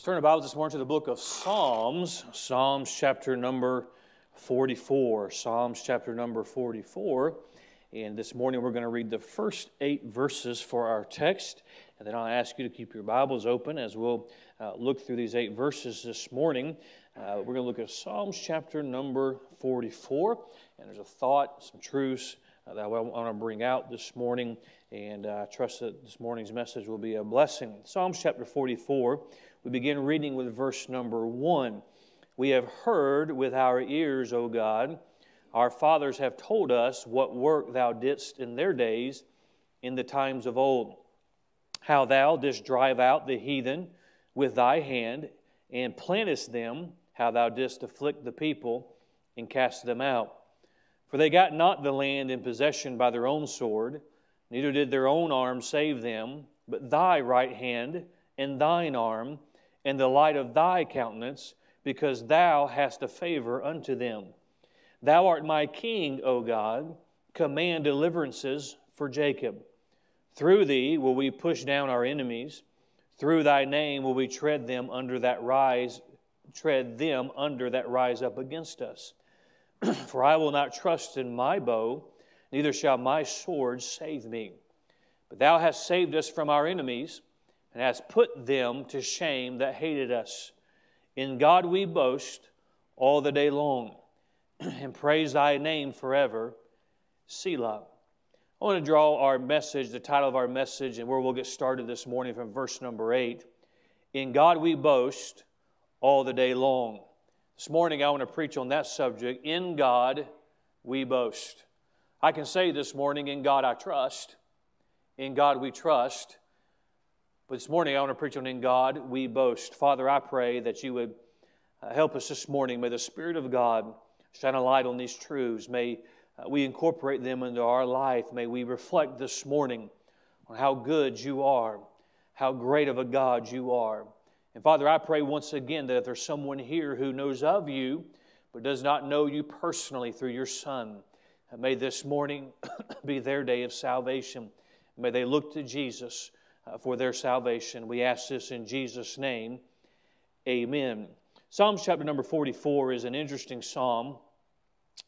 Let's turn our Bibles this morning to the book of Psalms, Psalms chapter number 44. Psalms chapter number 44. And this morning we're going to read the first eight verses for our text. And then I'll ask you to keep your Bibles open as we'll uh, look through these eight verses this morning. Uh, we're going to look at Psalms chapter number 44. And there's a thought, some truths uh, that I want to bring out this morning. And I trust that this morning's message will be a blessing. Psalms chapter 44. We begin reading with verse number one. We have heard with our ears, O God. Our fathers have told us what work thou didst in their days, in the times of old. How thou didst drive out the heathen with thy hand, and plantest them, how thou didst afflict the people, and cast them out. For they got not the land in possession by their own sword, neither did their own arm save them, but thy right hand and thine arm and the light of thy countenance, because thou hast a favor unto them. Thou art my king, O God. Command deliverances for Jacob. Through thee will we push down our enemies. Through thy name will we tread them under that rise, tread them under that rise up against us. for I will not trust in my bow, neither shall my sword save me. But thou hast saved us from our enemies and has put them to shame that hated us. In God we boast all the day long and praise thy name forever. Selah. I want to draw our message, the title of our message, and where we'll get started this morning from verse number eight. In God we boast all the day long. This morning I want to preach on that subject. In God we boast. I can say this morning, in God I trust. In God we trust. But this morning, I want to preach on In God We Boast. Father, I pray that you would uh, help us this morning. May the Spirit of God shine a light on these truths. May uh, we incorporate them into our life. May we reflect this morning on how good you are, how great of a God you are. And Father, I pray once again that if there's someone here who knows of you, but does not know you personally through your Son, may this morning be their day of salvation. May they look to Jesus for their salvation. We ask this in Jesus' name. Amen. Psalms chapter number 44 is an interesting psalm.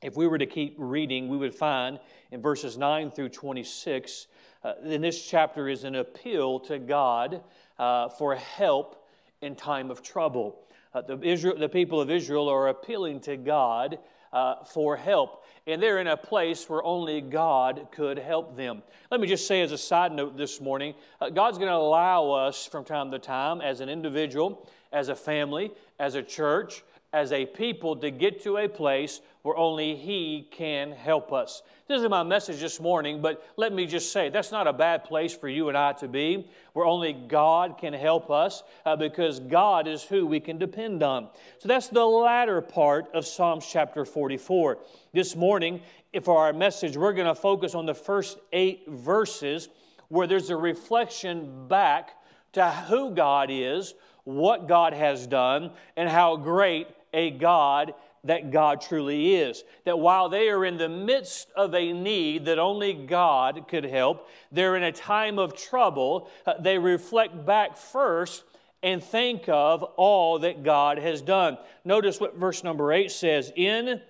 If we were to keep reading, we would find in verses 9 through 26, uh, in this chapter is an appeal to God uh, for help in time of trouble. Uh, the, Israel, the people of Israel are appealing to God uh, for help. And they're in a place where only God could help them. Let me just say, as a side note this morning, uh, God's going to allow us from time to time, as an individual, as a family, as a church, as a people, to get to a place where only He can help us. This is my message this morning, but let me just say that's not a bad place for you and I to be, where only God can help us uh, because God is who we can depend on. So that's the latter part of Psalms chapter 44. This morning, for our message, we're going to focus on the first eight verses where there's a reflection back to who God is, what God has done, and how great a God that God truly is. That while they are in the midst of a need that only God could help, they're in a time of trouble, uh, they reflect back first and think of all that God has done. Notice what verse number 8 says In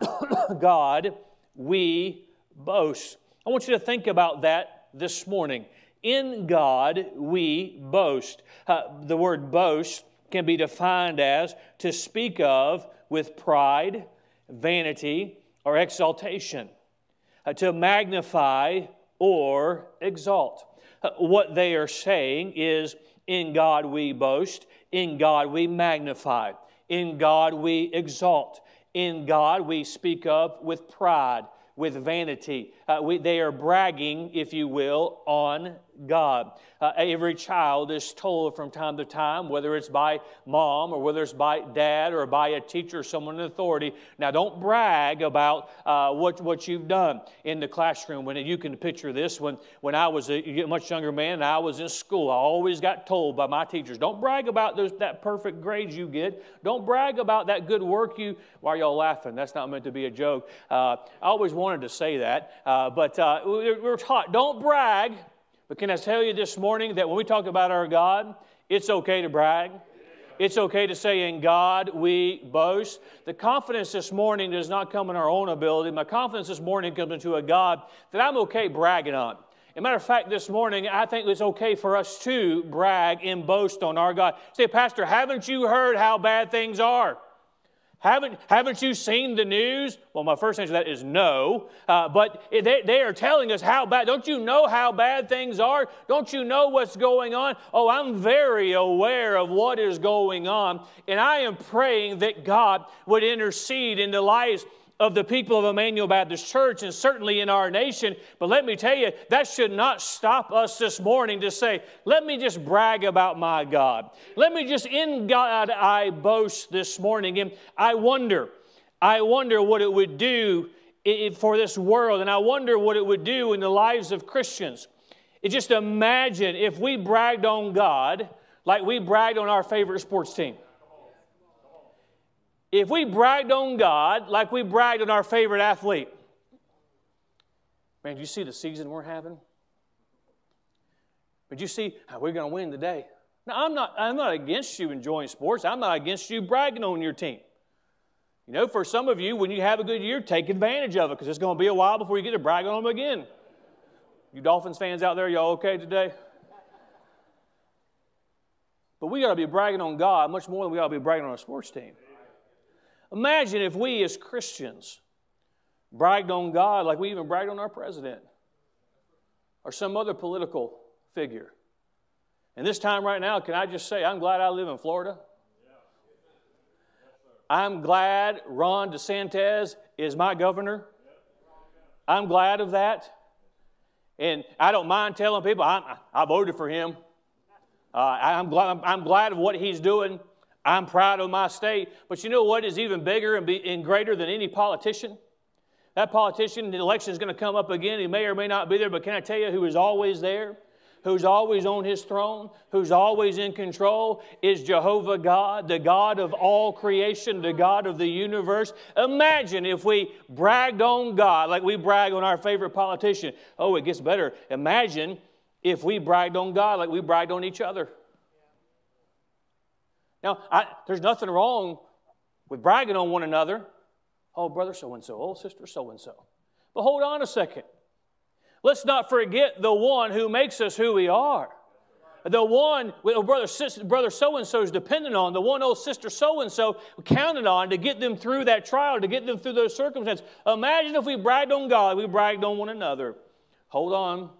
God we boast. I want you to think about that this morning. In God we boast. Uh, the word boast can be defined as to speak of with pride, vanity, or exaltation, uh, to magnify or exalt. Uh, what they are saying is, in God we boast, in God we magnify, in God we exalt, in God we speak of with pride, with vanity. Uh, we, they are bragging, if you will, on God. Uh, every child is told from time to time, whether it's by mom or whether it's by dad or by a teacher or someone in authority. Now, don't brag about uh, what, what you've done in the classroom. When you can picture this, when, when I was a much younger man and I was in school, I always got told by my teachers, don't brag about those, that perfect grades you get. Don't brag about that good work you. Why are y'all laughing? That's not meant to be a joke. Uh, I always wanted to say that, uh, but uh, we're taught don't brag but can I tell you this morning that when we talk about our God, it's okay to brag? It's okay to say, In God we boast. The confidence this morning does not come in our own ability. My confidence this morning comes into a God that I'm okay bragging on. As a matter of fact, this morning, I think it's okay for us to brag and boast on our God. Say, Pastor, haven't you heard how bad things are? Haven't, haven't you seen the news? Well, my first answer to that is no. Uh, but they, they are telling us how bad. Don't you know how bad things are? Don't you know what's going on? Oh, I'm very aware of what is going on. And I am praying that God would intercede in the lives of the people of Emmanuel Baptist Church and certainly in our nation. But let me tell you, that should not stop us this morning to say, let me just brag about my God. Let me just, in God, I boast this morning. And I wonder, I wonder what it would do for this world, and I wonder what it would do in the lives of Christians. It just imagine if we bragged on God like we bragged on our favorite sports team. If we bragged on God like we bragged on our favorite athlete, man, do you see the season we're having? But you see how we're going to win today? Now, I'm not, I'm not against you enjoying sports. I'm not against you bragging on your team. You know, for some of you, when you have a good year, take advantage of it because it's going to be a while before you get to brag on them again. You Dolphins fans out there, y'all okay today? But we got to be bragging on God much more than we got to be bragging on our sports team. Imagine if we as Christians bragged on God like we even bragged on our president or some other political figure. And this time right now, can I just say, I'm glad I live in Florida. I'm glad Ron DeSantis is my governor. I'm glad of that. And I don't mind telling people I, I voted for him. Uh, I'm, glad, I'm glad of what he's doing. I'm proud of my state. But you know what is even bigger and, be, and greater than any politician? That politician, the election is going to come up again. He may or may not be there, but can I tell you who is always there? Who's always on his throne, who's always in control, is Jehovah God, the God of all creation, the God of the universe. Imagine if we bragged on God like we brag on our favorite politician. Oh, it gets better. Imagine if we bragged on God like we bragged on each other. Now, I, there's nothing wrong with bragging on one another. Oh, brother so and so. Oh, sister so and so. But hold on a second. Let's not forget the one who makes us who we are. The one, oh, brother, sister, brother so and so is dependent on, the one old sister so and so counted on to get them through that trial, to get them through those circumstances. Imagine if we bragged on God, we bragged on one another. Hold on.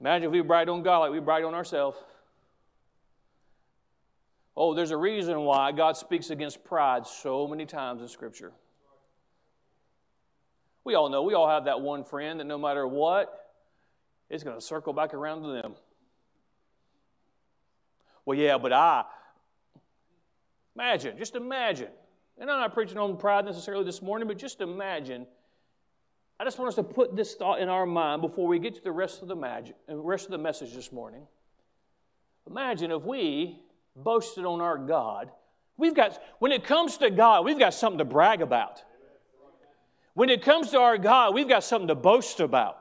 Imagine if we bragged on God like we bragged on ourselves. Oh, there's a reason why God speaks against pride so many times in Scripture. We all know, we all have that one friend that no matter what, it's going to circle back around to them. Well, yeah, but I. Imagine, just imagine. And I'm not preaching on pride necessarily this morning, but just imagine. I just want us to put this thought in our mind before we get to the rest of the, magic, rest of the message this morning. Imagine if we boasted on our God. We've got, when it comes to God, we've got something to brag about. When it comes to our God, we've got something to boast about.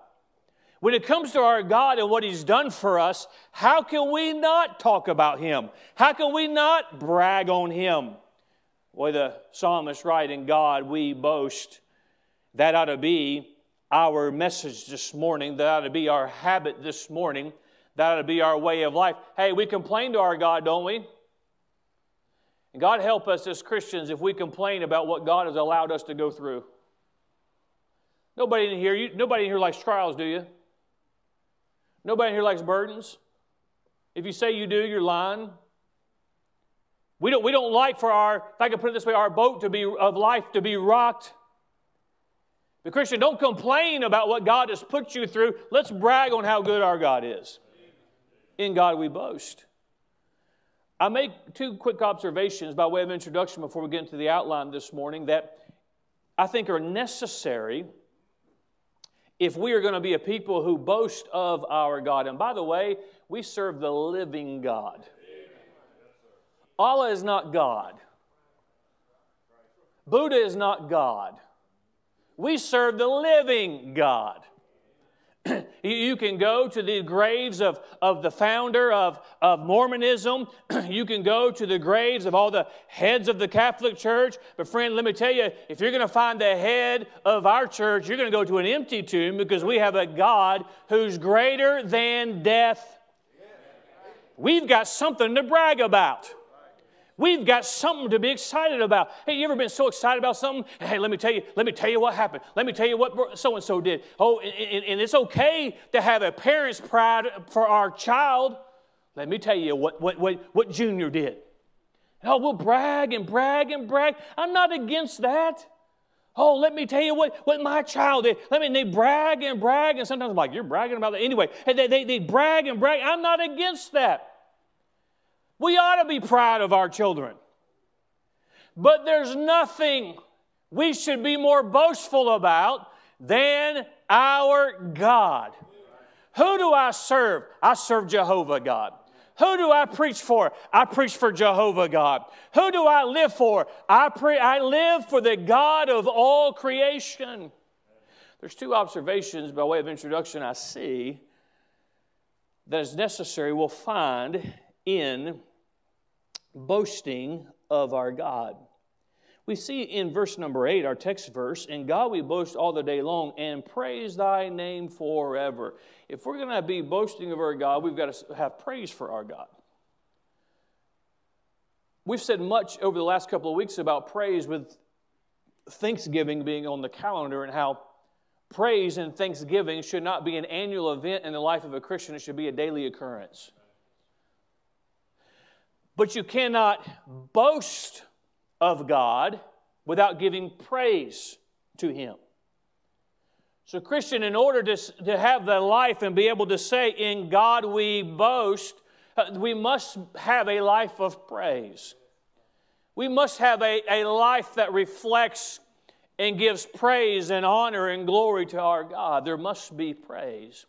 When it comes to our God and what He's done for us, how can we not talk about Him? How can we not brag on Him? Boy, the psalmist right, in God we boast. That ought to be our message this morning. That ought to be our habit this morning. That ought to be our way of life. Hey, we complain to our God, don't we? And God help us as Christians if we complain about what God has allowed us to go through. Nobody in here, you, nobody in here likes trials, do you? Nobody in here likes burdens. If you say you do, you're lying. We don't, we don't like for our, if I can put it this way, our boat to be of life to be rocked. The Christian, don't complain about what God has put you through. Let's brag on how good our God is. In God we boast. I make two quick observations by way of introduction before we get into the outline this morning that I think are necessary if we are going to be a people who boast of our God. And by the way, we serve the living God. Allah is not God. Buddha is not God. We serve the living God. you can go to the graves of, of the founder of, of Mormonism. you can go to the graves of all the heads of the Catholic Church. But, friend, let me tell you, if you're going to find the head of our church, you're going to go to an empty tomb because we have a God who's greater than death. We've got something to brag about. We've got something to be excited about. Hey, you ever been so excited about something? Hey, let me tell you, let me tell you what happened. Let me tell you what so and so did. Oh, and, and, it's okay to have a parent's pride for our child. Let me tell you what, what, what, what Junior did. Oh, we'll brag and brag and brag. I'm not against that. Oh, let me tell you what, what my child did. Let me, they brag and brag, and sometimes I'm like, you're bragging about that. Anyway, they, they, they brag and brag. I'm not against that. We ought to be proud of our children. But there's nothing we should be more boastful about than our God. Who do I serve? I serve Jehovah God. Who do I preach for? I preach for Jehovah God. Who do I live for? I, pre- I live for the God of all creation. There's two observations by way of introduction I see that is necessary, we'll find in boasting of our God. We see in verse number eight, our text verse, in God we boast all the day long and praise thy name forever. If we're going to be boasting of our God, we've got to have praise for our God. We've said much over the last couple of weeks about praise with Thanksgiving being on the calendar and how praise and thanksgiving should not be an annual event in the life of a Christian, it should be a daily occurrence. But you cannot boast of God without giving praise to Him. So, Christian, in order to, to have the life and be able to say, In God we boast, uh, we must have a life of praise. We must have a, a life that reflects and gives praise and honor and glory to our God. There must be praise.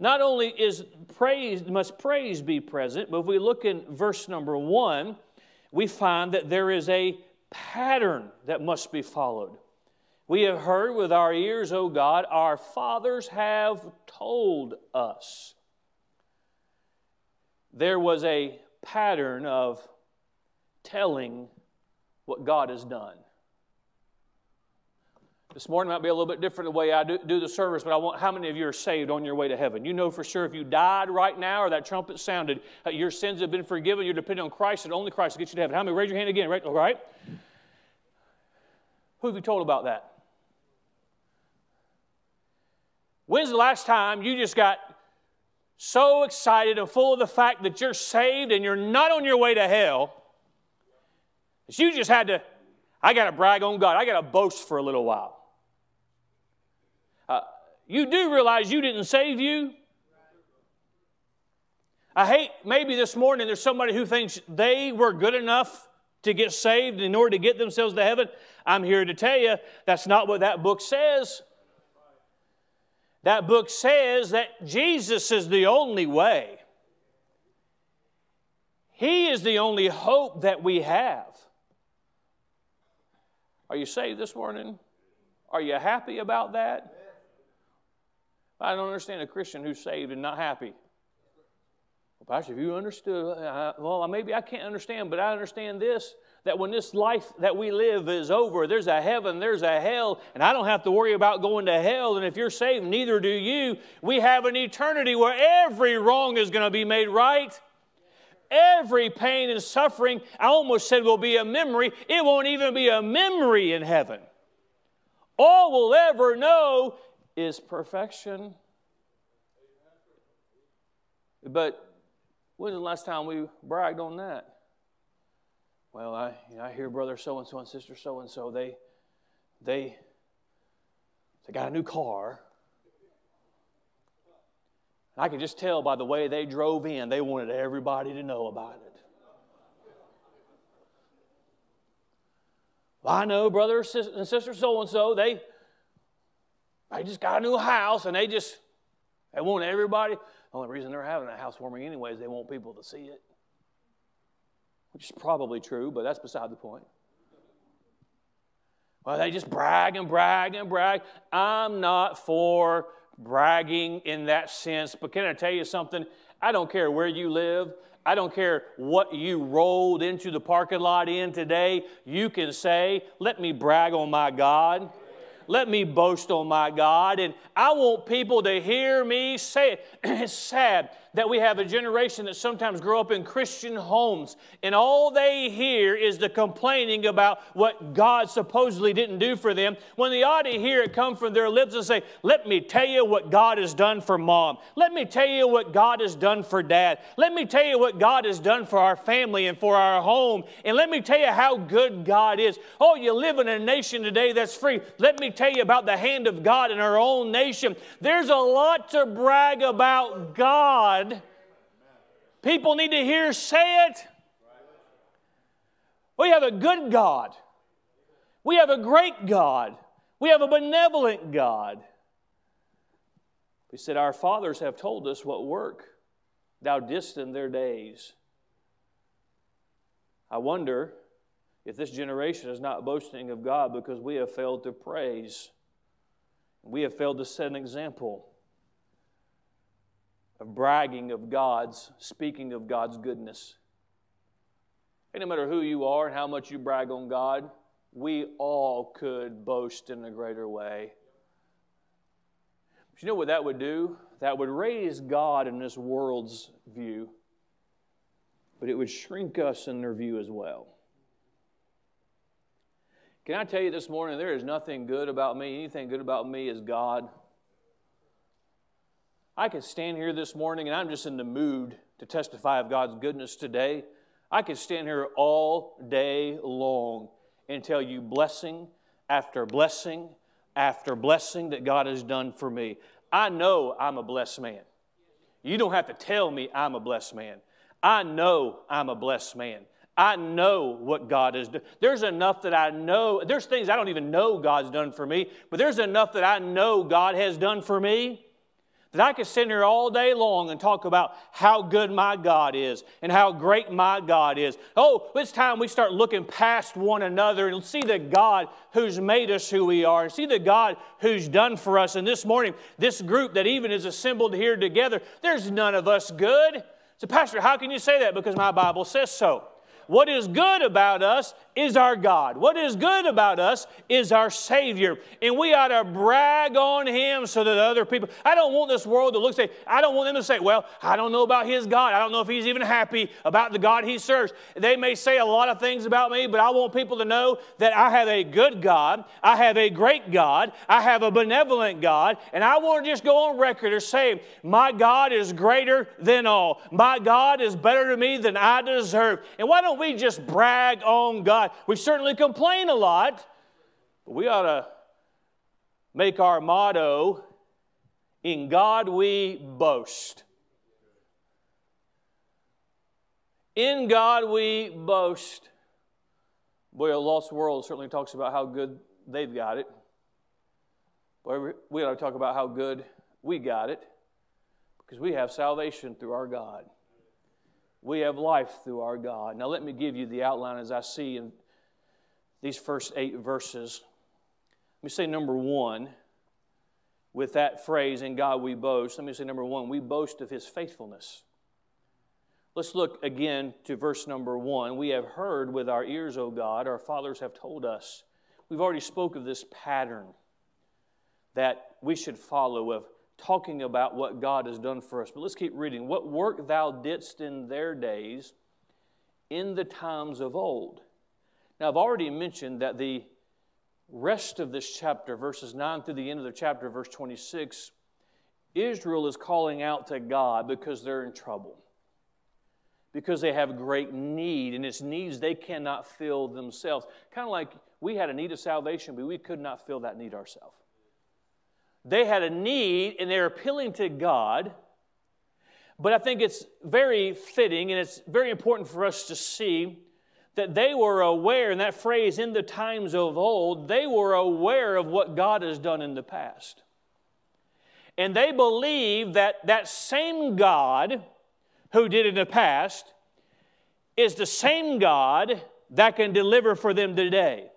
Not only is praise, must praise be present, but if we look in verse number one, we find that there is a pattern that must be followed. We have heard with our ears, O God, our fathers have told us. There was a pattern of telling what God has done. This morning might be a little bit different the way I do, do, the service, but I want how many of you are saved on your way to heaven? You know for sure if you died right now or that trumpet sounded, uh, your sins have been forgiven. You're depending on Christ and only Christ to get you to heaven. How many? Raise your hand again, right? All right. Who have you told about that? When's the last time you just got so excited and full of the fact that you're saved and you're not on your way to hell that you just had to, I got to brag on God, I got to boast for a little while? Uh, you do realize you didn't save you. I hate maybe this morning there's somebody who thinks they were good enough to get saved in order to get themselves to heaven. I'm here to tell you that's not what that book says. That book says that Jesus is the only way. He is the only hope that we have. Are you saved this morning? Are you happy about that? I don't understand a Christian who's saved and not happy. Well, Pastor, if you understood, uh, well, maybe I can't understand, but I understand this that when this life that we live is over, there's a heaven, there's a hell, and I don't have to worry about going to hell. And if you're saved, neither do you. We have an eternity where every wrong is going to be made right. Every pain and suffering, I almost said, will be a memory. It won't even be a memory in heaven. All we'll ever know is perfection. But when's the last time we bragged on that? Well, I, you know, I hear brother so and so and sister so and so, they, they, they got a new car. I could just tell by the way they drove in, they wanted everybody to know about it. Well, I know brother and sister so and so, they, they just got a new house and they just, they want everybody. The only reason they're having a housewarming anyway is they want people to see it. Which is probably true, but that's beside the point. Well, they just brag and brag and brag. I'm not for bragging in that sense. But can I tell you something? I don't care where you live. I don't care what you rolled into the parking lot in today. You can say, Let me brag on my God. Let me boast on my God. And I want people to hear me say it. it's sad that we have a generation that sometimes grow up in Christian homes and all they hear is the complaining about what God supposedly didn't do for them when they ought to hear it come from their lips and say, Let me tell you what God has done for mom. Let me tell you what God has done for dad. Let me tell you what God has done for our family and for our home. And let me tell you how good God is. Oh, you live in a nation today that's free. Let me tell you about the hand of God in our own nation. There's a lot to brag about God. People need to hear say it. We have a good God. We have a great God. We have a benevolent God. We said, Our fathers have told us what work thou didst in their days. I wonder if this generation is not boasting of God because we have failed to praise. We have failed to set an example of bragging of God's, speaking of God's goodness. And no matter who you are and how much you brag on God, we all could boast in a greater way. But you know what that would do? That would raise God in this world's view, but it would shrink us in their view as well. Can I tell you this morning, there is nothing good about me. Anything good about me is God. I could stand here this morning and I'm just in the mood to testify of God's goodness today. I could stand here all day long and tell you blessing after blessing after blessing that God has done for me. I know I'm a blessed man. You don't have to tell me I'm a blessed man. I know I'm a blessed man. I know what God has done. There's enough that I know. There's things I don't even know God's done for me, but there's enough that I know God has done for me that I could sit here all day long and talk about how good my God is and how great my God is. Oh, it's time we start looking past one another and see the God who's made us who we are and see the God who's done for us. And this morning, this group that even is assembled here together, there's none of us good. So, Pastor, how can you say that? Because my Bible says so. What is good about us is our God. What is good about us is our Savior. And we ought to brag on Him so that other people, I don't want this world to look say, I don't want them to say, well, I don't know about His God. I don't know if He's even happy about the God He serves. They may say a lot of things about me, but I want people to know that I have a good God. I have a great God. I have a benevolent God. And I want to just go on record or say, my God is greater than all. My God is better to me than I deserve. And why don't we just brag on We certainly complain a lot, but we ought to make our motto in God we boast. In God we boast. Boy, a lost world certainly talks about how good they've got it. Boy, we ought to talk about how good we got it because we have salvation through our God. We have life through our God. Now, let me give you the outline as I see in these first eight verses. Let me say number one, with that phrase, in God we boast. Let me say number one, we boast of his faithfulness. Let's look again to verse number one. We have heard with our ears, O God, our fathers have told us. We've already spoke of this pattern that we should follow of talking about what God has done for us. But let's keep reading. What work thou didst in their days, in the times of old. Now, I've already mentioned that the rest of this chapter, verses 9 through the end of the chapter, verse 26, Israel is calling out to God because they're in trouble. Because they have great need, and it's needs they cannot fill themselves. Kind of like we had a need of salvation, but we could not fill that need ourselves. They had a need and they're appealing to God. But I think it's very fitting and it's very important for us to see that they were aware, and that phrase, in the times of old, they were aware of what God has done in the past. And they believe that that same God who did in the past is the same God that can deliver for them today.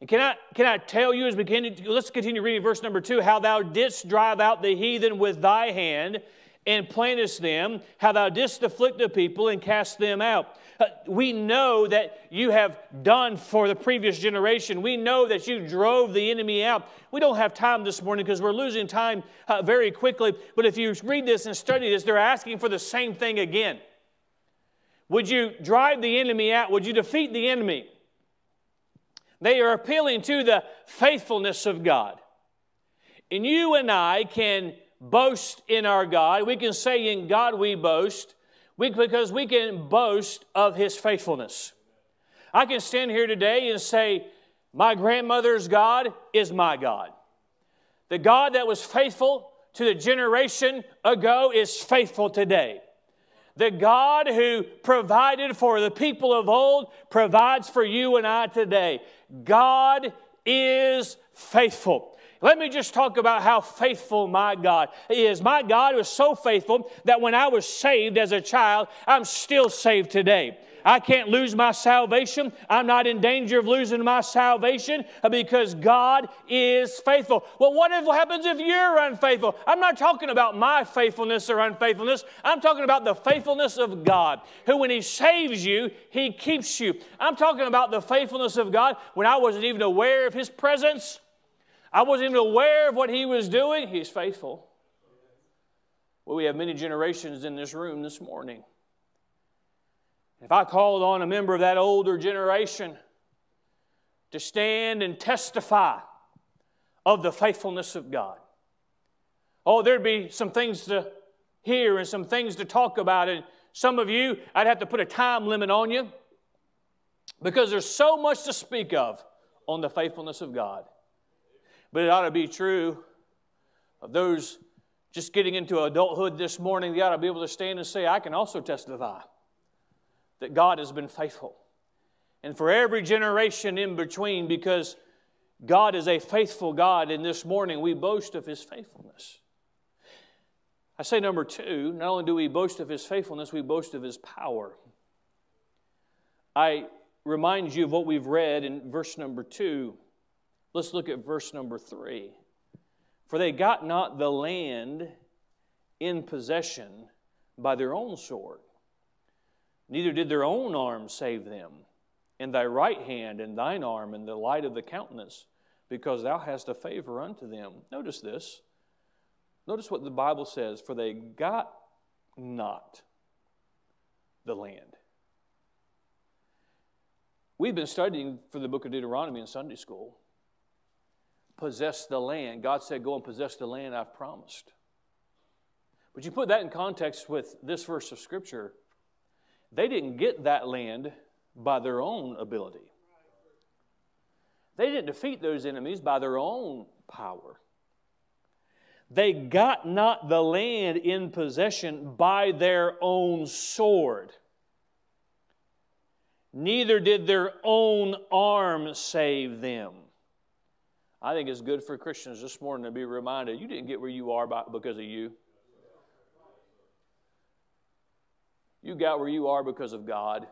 And can I, can I tell you as we continue, let's continue reading verse number two, how thou didst drive out the heathen with thy hand and plantest them, how thou didst afflict the people and cast them out. Uh, we know that you have done for the previous generation. We know that you drove the enemy out. We don't have time this morning because we're losing time uh, very quickly. But if you read this and study this, they're asking for the same thing again. Would you drive the enemy out? Would you defeat the enemy? They are appealing to the faithfulness of God. And you and I can boast in our God. We can say, In God we boast, because we can boast of His faithfulness. I can stand here today and say, My grandmother's God is my God. The God that was faithful to the generation ago is faithful today. The God who provided for the people of old provides for you and I today. God is faithful. Let me just talk about how faithful my God is. My God was so faithful that when I was saved as a child, I'm still saved today. I can't lose my salvation. I'm not in danger of losing my salvation because God is faithful. Well, what if, happens if you're unfaithful? I'm not talking about my faithfulness or unfaithfulness. I'm talking about the faithfulness of God, who, when He saves you, He keeps you. I'm talking about the faithfulness of God when I wasn't even aware of His presence. I wasn't even aware of what He was doing. He's faithful. Well, we have many generations in this room this morning if I called on a member of that older generation to stand and testify of the faithfulness of God, oh, there'd be some things to hear and some things to talk about. And some of you, I'd have to put a time limit on you because there's so much to speak of on the faithfulness of God. But it ought to be true of those just getting into adulthood this morning, they ought to be able to stand and say, I can also testify that God has been faithful. And for every generation in between, because God is a faithful God, and this morning we boast of His faithfulness. I say number two, not only do we boast of His faithfulness, we boast of His power. I remind you of what we've read in verse number two. Let's look at verse number three. For they got not the land in possession by their own sword Neither did their own arm save them, and thy right hand and thine arm and the light of the countenance, because thou hast a favor unto them. Notice this. Notice what the Bible says For they got not the land. We've been studying for the book of Deuteronomy in Sunday school. Possess the land. God said, Go and possess the land I've promised. But you put that in context with this verse of Scripture they didn't get that land by their own ability. They didn't defeat those enemies by their own power. They got not the land in possession by their own sword. Neither did their own arm save them. I think it's good for Christians this morning to be reminded you didn't get where you are by, because of you. You got where you are because of God.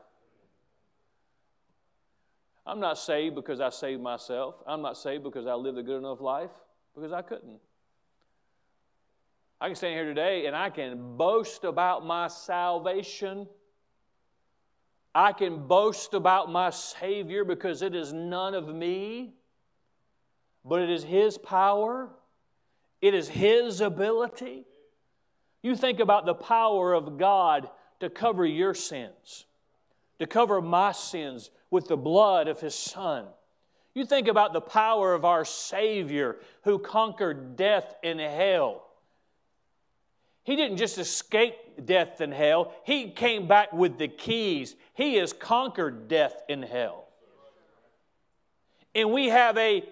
I'm not saved because I saved myself. I'm not saved because I lived a good enough life, because I couldn't. I can stand here today and I can boast about my salvation. I can boast about my Savior because it is none of me, but it is His power, it is His ability. You think about the power of God to cover your sins, to cover my sins with the blood of His Son. You think about the power of our Savior who conquered death and hell. He didn't just escape death and hell, He came back with the keys. He has conquered death and hell. And we have a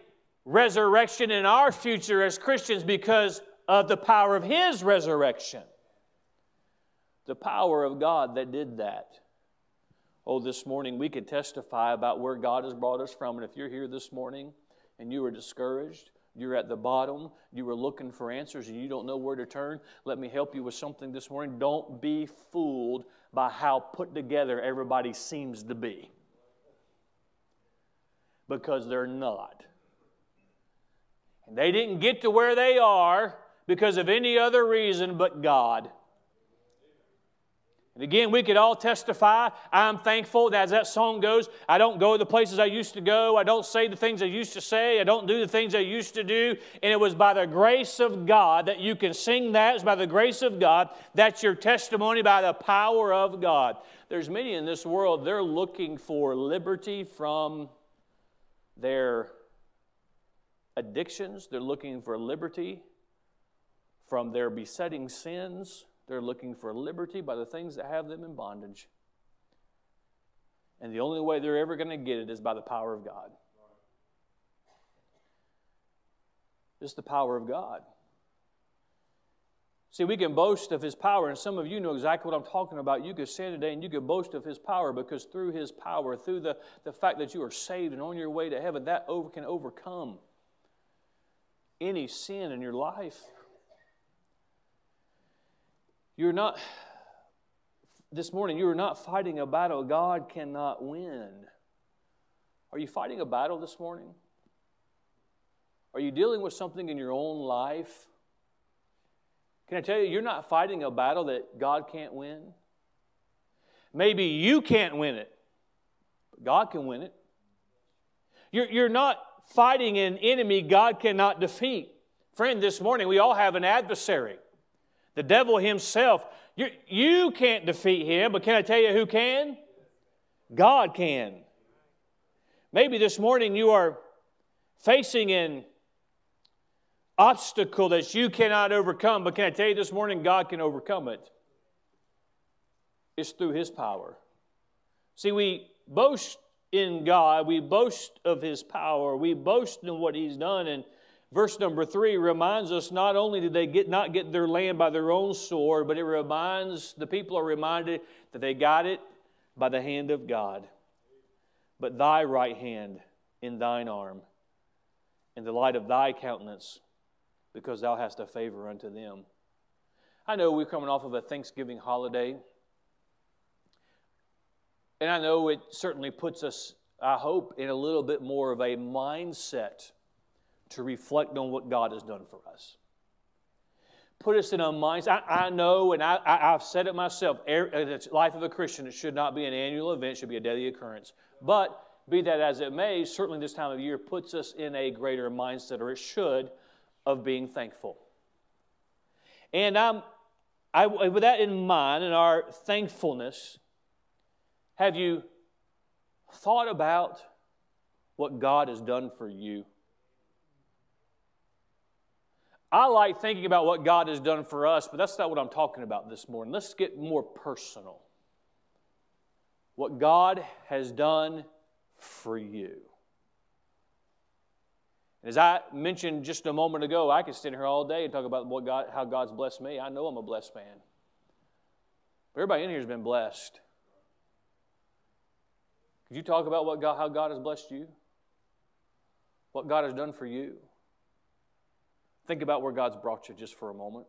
resurrection in our future as Christians because of the power of His resurrection the power of God that did that. Oh, this morning we could testify about where God has brought us from. And if you're here this morning and you are discouraged, you're at the bottom, you were looking for answers and you don't know where to turn, let me help you with something this morning. Don't be fooled by how put together everybody seems to be. because they're not. And they didn't get to where they are because of any other reason but God. And again, we could all testify. I'm thankful that as that song goes, I don't go the places I used to go. I don't say the things I used to say. I don't do the things I used to do. And it was by the grace of God that you can sing that. It's by the grace of God. That's your testimony by the power of God. There's many in this world, they're looking for liberty from their addictions, they're looking for liberty from their besetting sins. They're looking for liberty by the things that have them in bondage. And the only way they're ever going to get it is by the power of God. It's the power of God. See, we can boast of His power, and some of you know exactly what I'm talking about. You could stand today and you could boast of His power because through His power, through the, the fact that you are saved and on your way to heaven, that over, can overcome any sin in your life. You're not, this morning, you are not fighting a battle God cannot win. Are you fighting a battle this morning? Are you dealing with something in your own life? Can I tell you, you're not fighting a battle that God can't win? Maybe you can't win it, but God can win it. You're, you're not fighting an enemy God cannot defeat. Friend, this morning we all have an adversary. The devil himself, you, you can't defeat him, but can I tell you who can? God can. Maybe this morning you are facing an obstacle that you cannot overcome, but can I tell you this morning, God can overcome it. It's through His power. See, we boast in God, we boast of His power, we boast in what He's done, and Verse number three reminds us not only did they get, not get their land by their own sword, but it reminds the people are reminded that they got it by the hand of God. But thy right hand in thine arm, in the light of thy countenance, because thou hast a favor unto them. I know we're coming off of a Thanksgiving holiday, and I know it certainly puts us, I hope, in a little bit more of a mindset to reflect on what God has done for us. Put us in a mindset. I, I know, and I, I, have said it myself, er, the life of a Christian, it should not be an annual event, should be a daily occurrence. But be that as it may, certainly this time of year puts us in a greater mindset, or it should, of being thankful. And I'm, I, with that in mind and our thankfulness, have you thought about what God has done for you? I like thinking about what God has done for us, but that's not what I'm talking about this morning. Let's get more personal. What God has done for you. As I mentioned just a moment ago, I could sit here all day and talk about what God, how God's blessed me. I know I'm a blessed man. But everybody in here has been blessed. Could you talk about what God, how God has blessed you? What God has done for you? Think about where God's brought you just for a moment.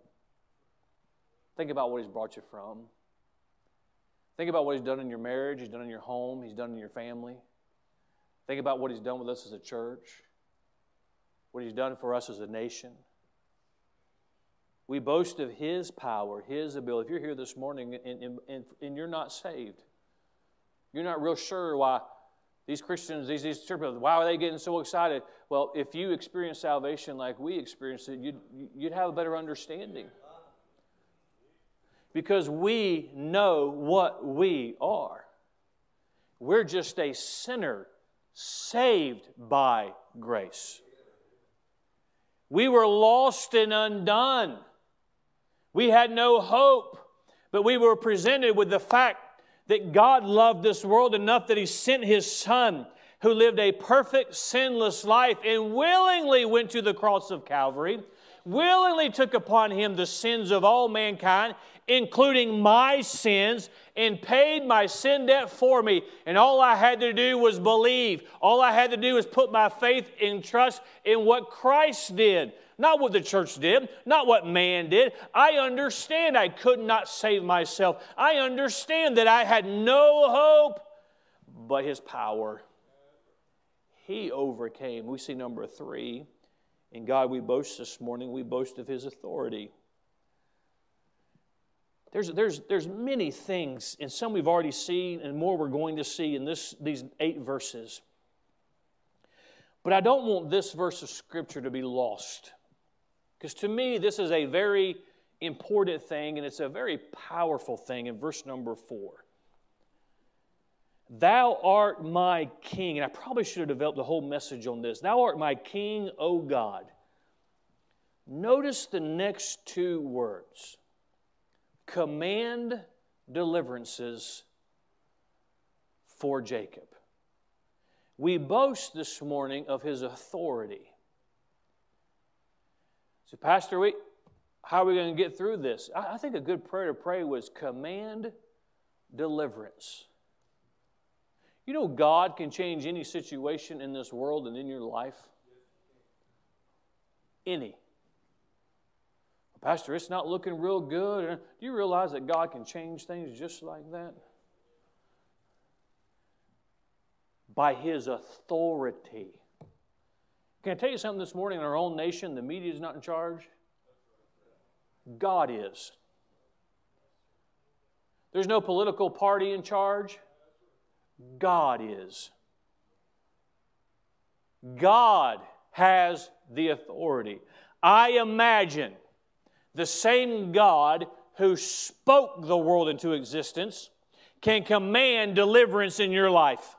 Think about what He's brought you from. Think about what He's done in your marriage, He's done in your home, He's done in your family. Think about what He's done with us as a church, what He's done for us as a nation. We boast of His power, His ability. If you're here this morning and, and, and you're not saved, you're not real sure why these Christians, these, these church people, why are they getting so excited? Well, if you experience salvation like we experienced it, you'd, you'd have a better understanding. Because we know what we are. We're just a sinner saved by grace. We were lost and undone. We had no hope, but we were presented with the fact that God loved this world enough that He sent His Son, who lived a perfect, sinless life and willingly went to the cross of Calvary, willingly took upon Him the sins of all mankind, including my sins, and paid my sin debt for me. And all I had to do was believe. All I had to do was put my faith and trust in what Christ did. Not what the church did, not what man did. I understand I could not save myself. I understand that I had no hope but His power. he overcame. We see number three. In God we boast this morning, we boast of his authority. There's, there's, there's many things, and some we've already seen, and more we're going to see in this, these eight verses. But I don't want this verse of Scripture to be lost. Because to me, this is a very important thing, and it's a very powerful thing in verse number four. Thou art my king. And I probably should have developed a whole message on this. Thou art my king, O God. Notice the next two words command deliverances for Jacob. We boast this morning of his authority. So, Pastor, we, how are we going to get through this? I, I think a good prayer to pray was command deliverance. You know, God can change any situation in this world and in your life. Any. Pastor, it's not looking real good. Uh, do you realize that God can change things just like that? By His authority. Can I tell you something this morning? In our own nation, the media is not in charge. God is. There's no political party in charge. God is. God has the authority. I imagine the same God who spoke the world into existence can command deliverance in your life.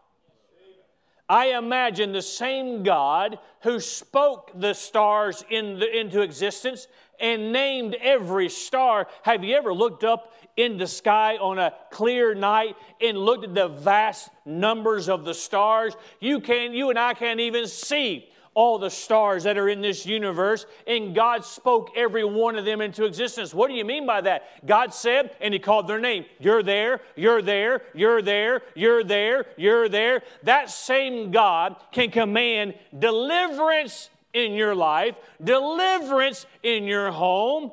I imagine the same God who spoke the stars in the, into existence and named every star. Have you ever looked up in the sky on a clear night and looked at the vast numbers of the stars? You can you and I can't even see all the stars that are in this universe, and God spoke every one of them into existence. What do you mean by that? God said, and He called their name. You're there, you're there, you're there, you're there, you're there. That same God can command deliverance in your life, deliverance in your home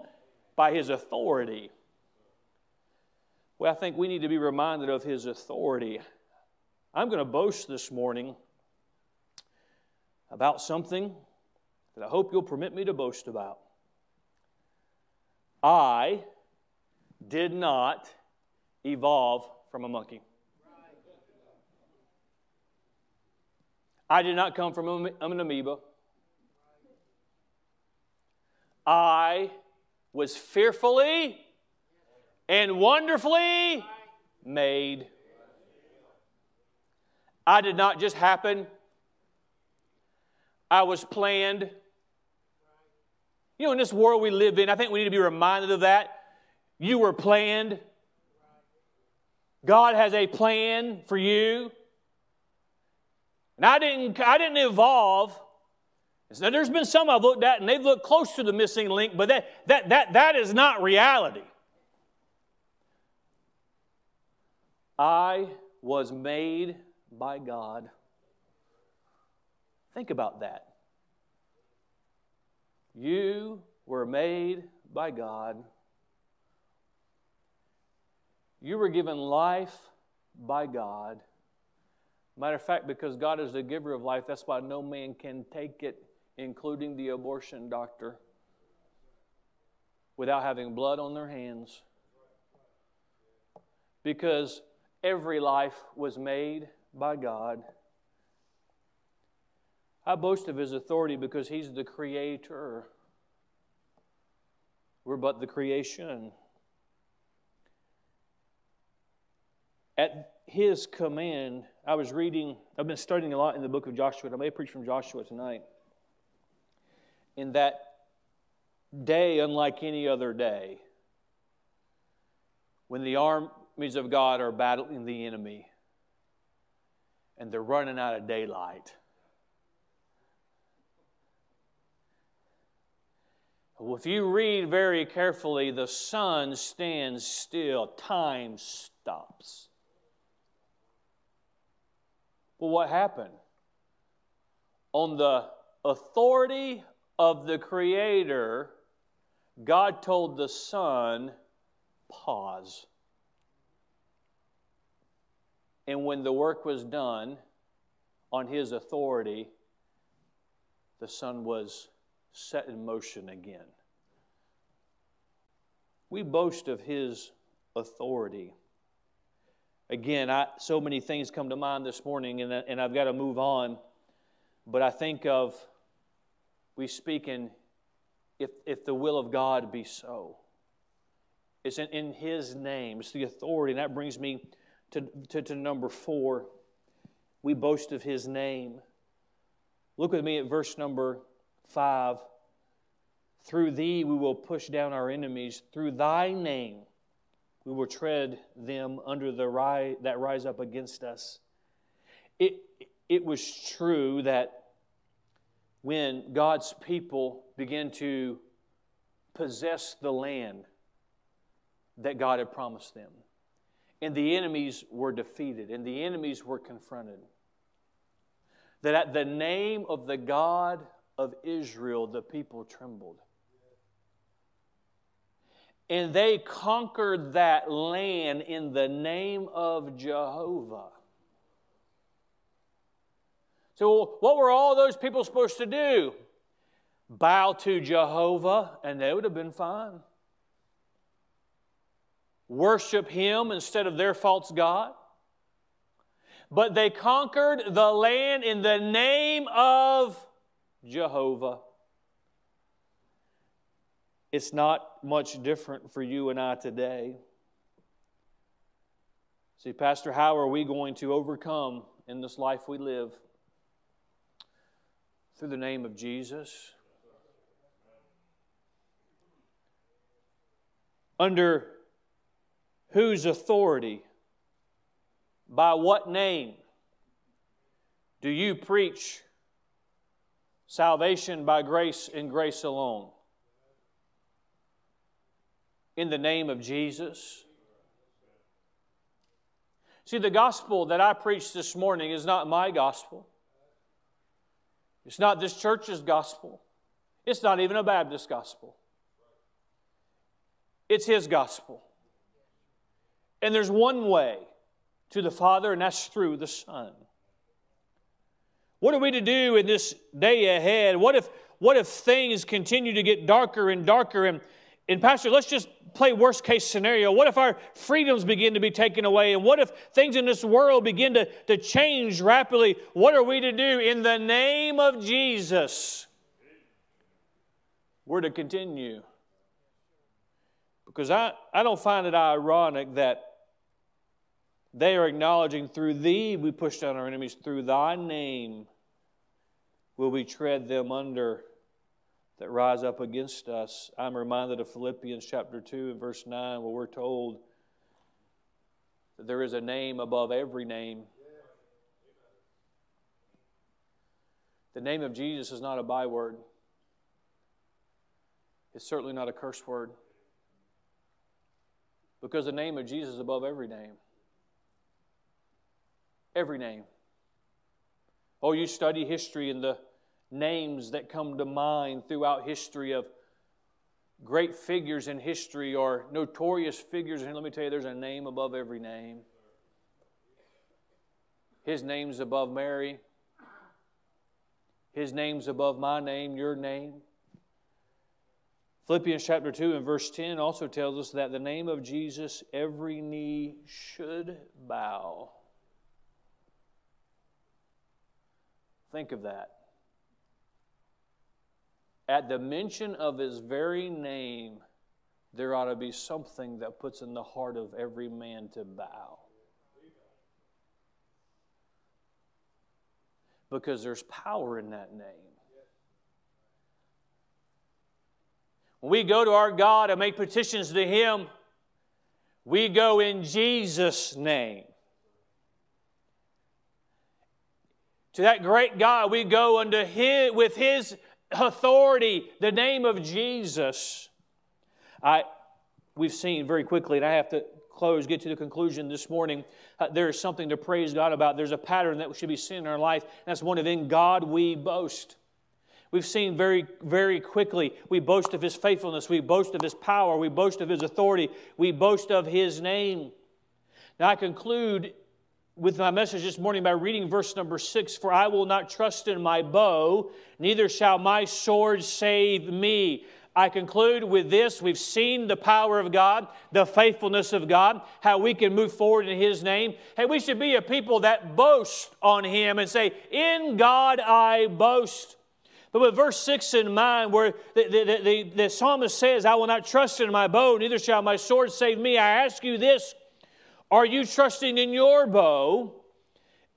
by His authority. Well, I think we need to be reminded of His authority. I'm going to boast this morning about something that I hope you'll permit me to boast about. I did not evolve from a monkey. I did not come from an amoeba. I was fearfully and wonderfully made. I did not just happen I was planned. You know, in this world we live in, I think we need to be reminded of that. You were planned. God has a plan for you. And I didn't, I didn't evolve. Now, there's been some I've looked at and they've looked close to the missing link, but that, that, that, that is not reality. I was made by God. Think about that. You were made by God. You were given life by God. Matter of fact, because God is the giver of life, that's why no man can take it, including the abortion doctor, without having blood on their hands. Because every life was made by God. I boast of his authority because he's the creator. We're but the creation. At his command, I was reading, I've been studying a lot in the book of Joshua. and I may preach from Joshua tonight. In that day, unlike any other day, when the armies of God are battling the enemy and they're running out of daylight if you read very carefully, the sun stands still, time stops. Well, what happened? On the authority of the Creator, God told the sun, pause. And when the work was done, on his authority, the sun was set in motion again. We boast of his authority. Again, I, so many things come to mind this morning, and, and I've got to move on. But I think of, we speak in, if, if the will of God be so. It's in, in His name, it's the authority. And that brings me to, to, to number four. We boast of His name. Look with me at verse number five. Through thee we will push down our enemies. Through thy name we will tread them under the rise, that rise up against us. It, it was true that when God's people began to possess the land that God had promised them, and the enemies were defeated, and the enemies were confronted, that at the name of the God of Israel, the people trembled. And they conquered that land in the name of Jehovah. So, what were all those people supposed to do? Bow to Jehovah, and they would have been fine. Worship Him instead of their false God. But they conquered the land in the name of Jehovah. It's not much different for you and I today. See, Pastor, how are we going to overcome in this life we live? Through the name of Jesus. Under whose authority? By what name do you preach salvation by grace and grace alone? In the name of Jesus. See, the gospel that I preached this morning is not my gospel. It's not this church's gospel. It's not even a Baptist gospel. It's His gospel. And there's one way to the Father, and that's through the Son. What are we to do in this day ahead? What if, what if things continue to get darker and darker? And, and, Pastor, let's just play worst case scenario. What if our freedoms begin to be taken away? And what if things in this world begin to, to change rapidly? What are we to do in the name of Jesus? We're to continue. Because I, I don't find it ironic that they are acknowledging through thee we push down our enemies, through thy name will we tread them under that rise up against us. I'm reminded of Philippians chapter 2 and verse 9, where we're told that there is a name above every name. The name of Jesus is not a byword, it's certainly not a curse word. Because the name of Jesus is above every name. Every name. Oh, you study history and the names that come to mind throughout history of great figures in history or notorious figures. And let me tell you, there's a name above every name. His name's above Mary. His name's above my name, your name. Philippians chapter 2 and verse 10 also tells us that the name of Jesus every knee should bow. Think of that. At the mention of his very name, there ought to be something that puts in the heart of every man to bow. Because there's power in that name. When we go to our God and make petitions to Him, we go in Jesus' name. To that great God, we go unto his, with His authority, the name of Jesus. I, we've seen very quickly, and I have to close, get to the conclusion this morning. Uh, there is something to praise God about. There's a pattern that should be seen in our life. that's one of in God we boast. We've seen very, very quickly, we boast of His faithfulness, we boast of His power, we boast of His authority, we boast of His name. Now, I conclude with my message this morning by reading verse number six For I will not trust in my bow, neither shall my sword save me. I conclude with this. We've seen the power of God, the faithfulness of God, how we can move forward in His name. Hey, we should be a people that boast on Him and say, In God I boast. But with verse 6 in mind, where the, the, the, the, psalmist says, I will not trust in my bow, neither shall my sword save me, I ask you this Are you trusting in your bow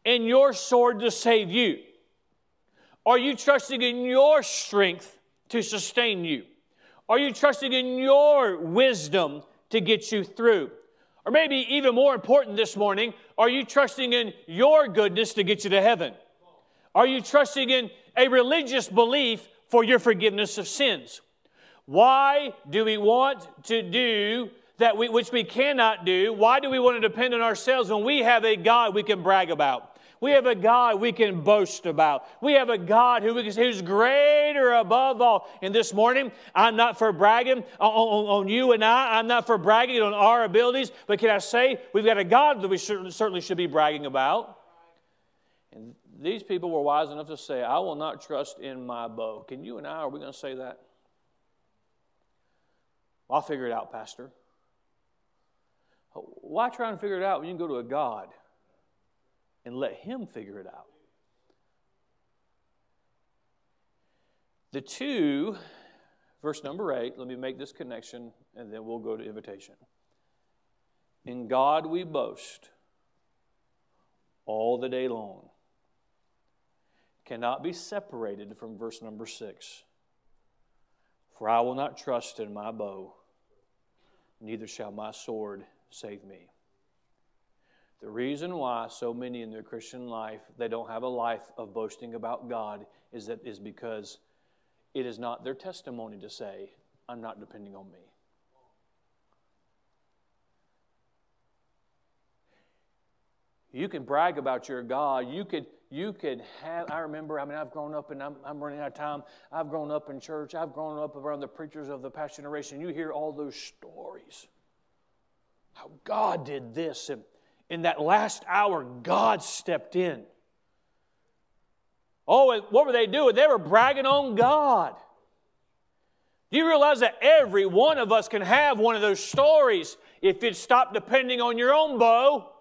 and your sword to save you? Are you trusting in your strength to sustain you? Are you trusting in your wisdom to get you through? Or maybe even more important this morning, are you trusting in your goodness to get you to heaven? Are you trusting in a religious belief for your forgiveness of sins? Why do we want to do that we, which we cannot do? Why do we want to depend on ourselves when we have a God we can brag about? We have a God we can boast about. We have a God who, who's greater above all. And this morning, I'm not for bragging on, on, on, you and I. I'm not for bragging on our abilities. But can I say, we've got a God that we certainly should be bragging about. And these people were wise enough to say, I will not trust in my bow. Can you and I, are we going to say that? I'll figure it out, Pastor. Why try and figure it out when you can go to a God and let Him figure it out. The two, verse number eight, let me make this connection and then we'll go to invitation. In God we boast all the day long. Cannot be separated from verse number six. For I will not trust in my bow, neither shall my sword save me. The reason why so many in their Christian life they don't have a life of boasting about God is that is because it is not their testimony to say, I'm not depending on me. You can brag about your God. You could, you could have, I remember, I mean, I've grown up and I'm, I'm running out of time. I've grown up in church. I've grown up around the preachers of the past generation. You hear all those stories. How God did this and in that last hour, God stepped in. Oh, and what were they doing? They were bragging on God. Do you realize that every one of us can have one of those stories if you'd stop depending on your own bow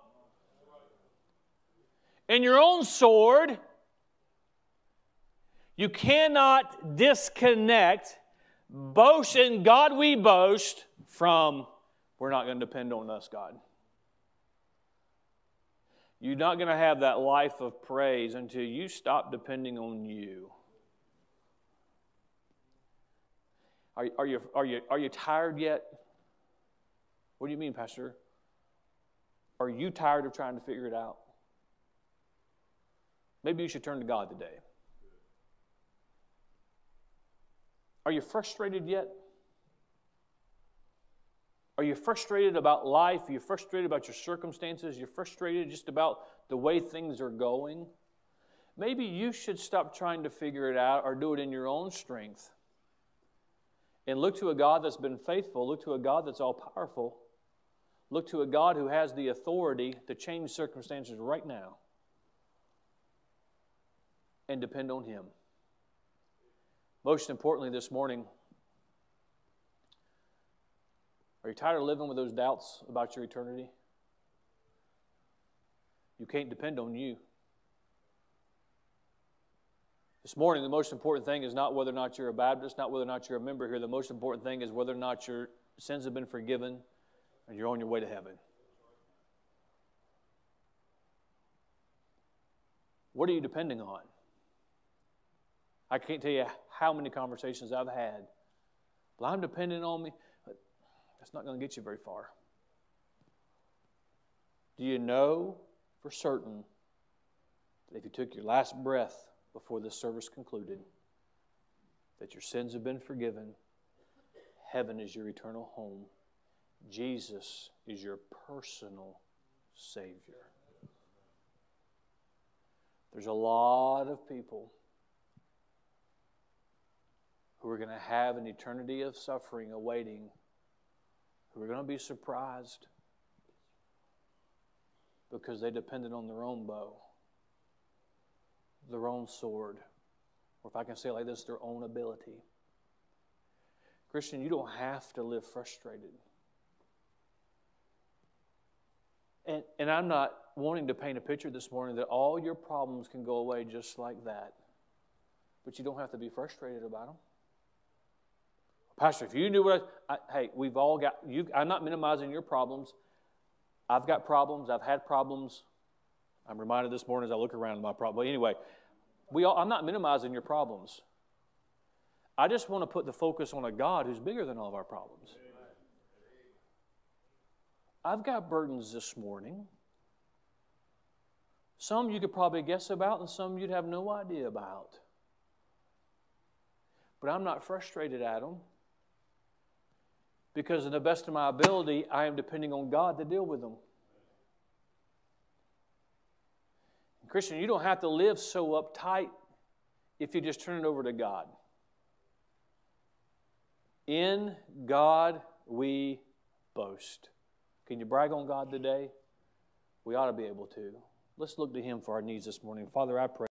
and your own sword? You cannot disconnect boast in God we boast from we're not going to depend on us, God. You're not going to have that life of praise until you stop depending on you. Are, are, you, are, you, are you tired yet? What do you mean, Pastor? Are you tired of trying to figure it out? Maybe you should turn to God today. Are you frustrated yet? Are you frustrated about life? Are you frustrated about your circumstances? You're frustrated just about the way things are going? Maybe you should stop trying to figure it out or do it in your own strength and look to a God that's been faithful, look to a God that's all powerful, look to a God who has the authority to change circumstances right now and depend on Him. Most importantly, this morning, Are you tired of living with those doubts about your eternity? You can't depend on you. This morning, the most important thing is not whether or not you're a Baptist, not whether or not you're a member here. The most important thing is whether or not your sins have been forgiven and you're on your way to heaven. What are you depending on? I can't tell you how many conversations I've had. Well, I'm depending on me. That's not going to get you very far. Do you know for certain that if you took your last breath before this service concluded, that your sins have been forgiven, heaven is your eternal home, Jesus is your personal Savior? There's a lot of people who are going to have an eternity of suffering awaiting who are going to be surprised. because they depended on their own bow, their own sword, or if I can say it like this, their own ability. Christian, you don't have to live frustrated. And, and I'm not wanting to paint a picture this morning that all your problems can go away just like that. But you don't have to be frustrated about them. Pastor, if you knew what I, I hey, we've all got you. I'm not minimizing your problems. I've got problems. I've had problems. I'm reminded this morning as I look around my problem. But anyway, we all, I'm not minimizing your problems. I just want to put the focus on a God who's bigger than all of our problems. I've got burdens this morning. Some you could probably guess about, and some you'd have no idea about. But I'm not frustrated at them because, in the best of my ability, I am depending on God to deal with them. Christian, you don't have to live so uptight if you just turn it over to God. In God we boast. Can you brag on God today? We ought to be able to. Let's look to Him for our needs this morning. Father, I pray.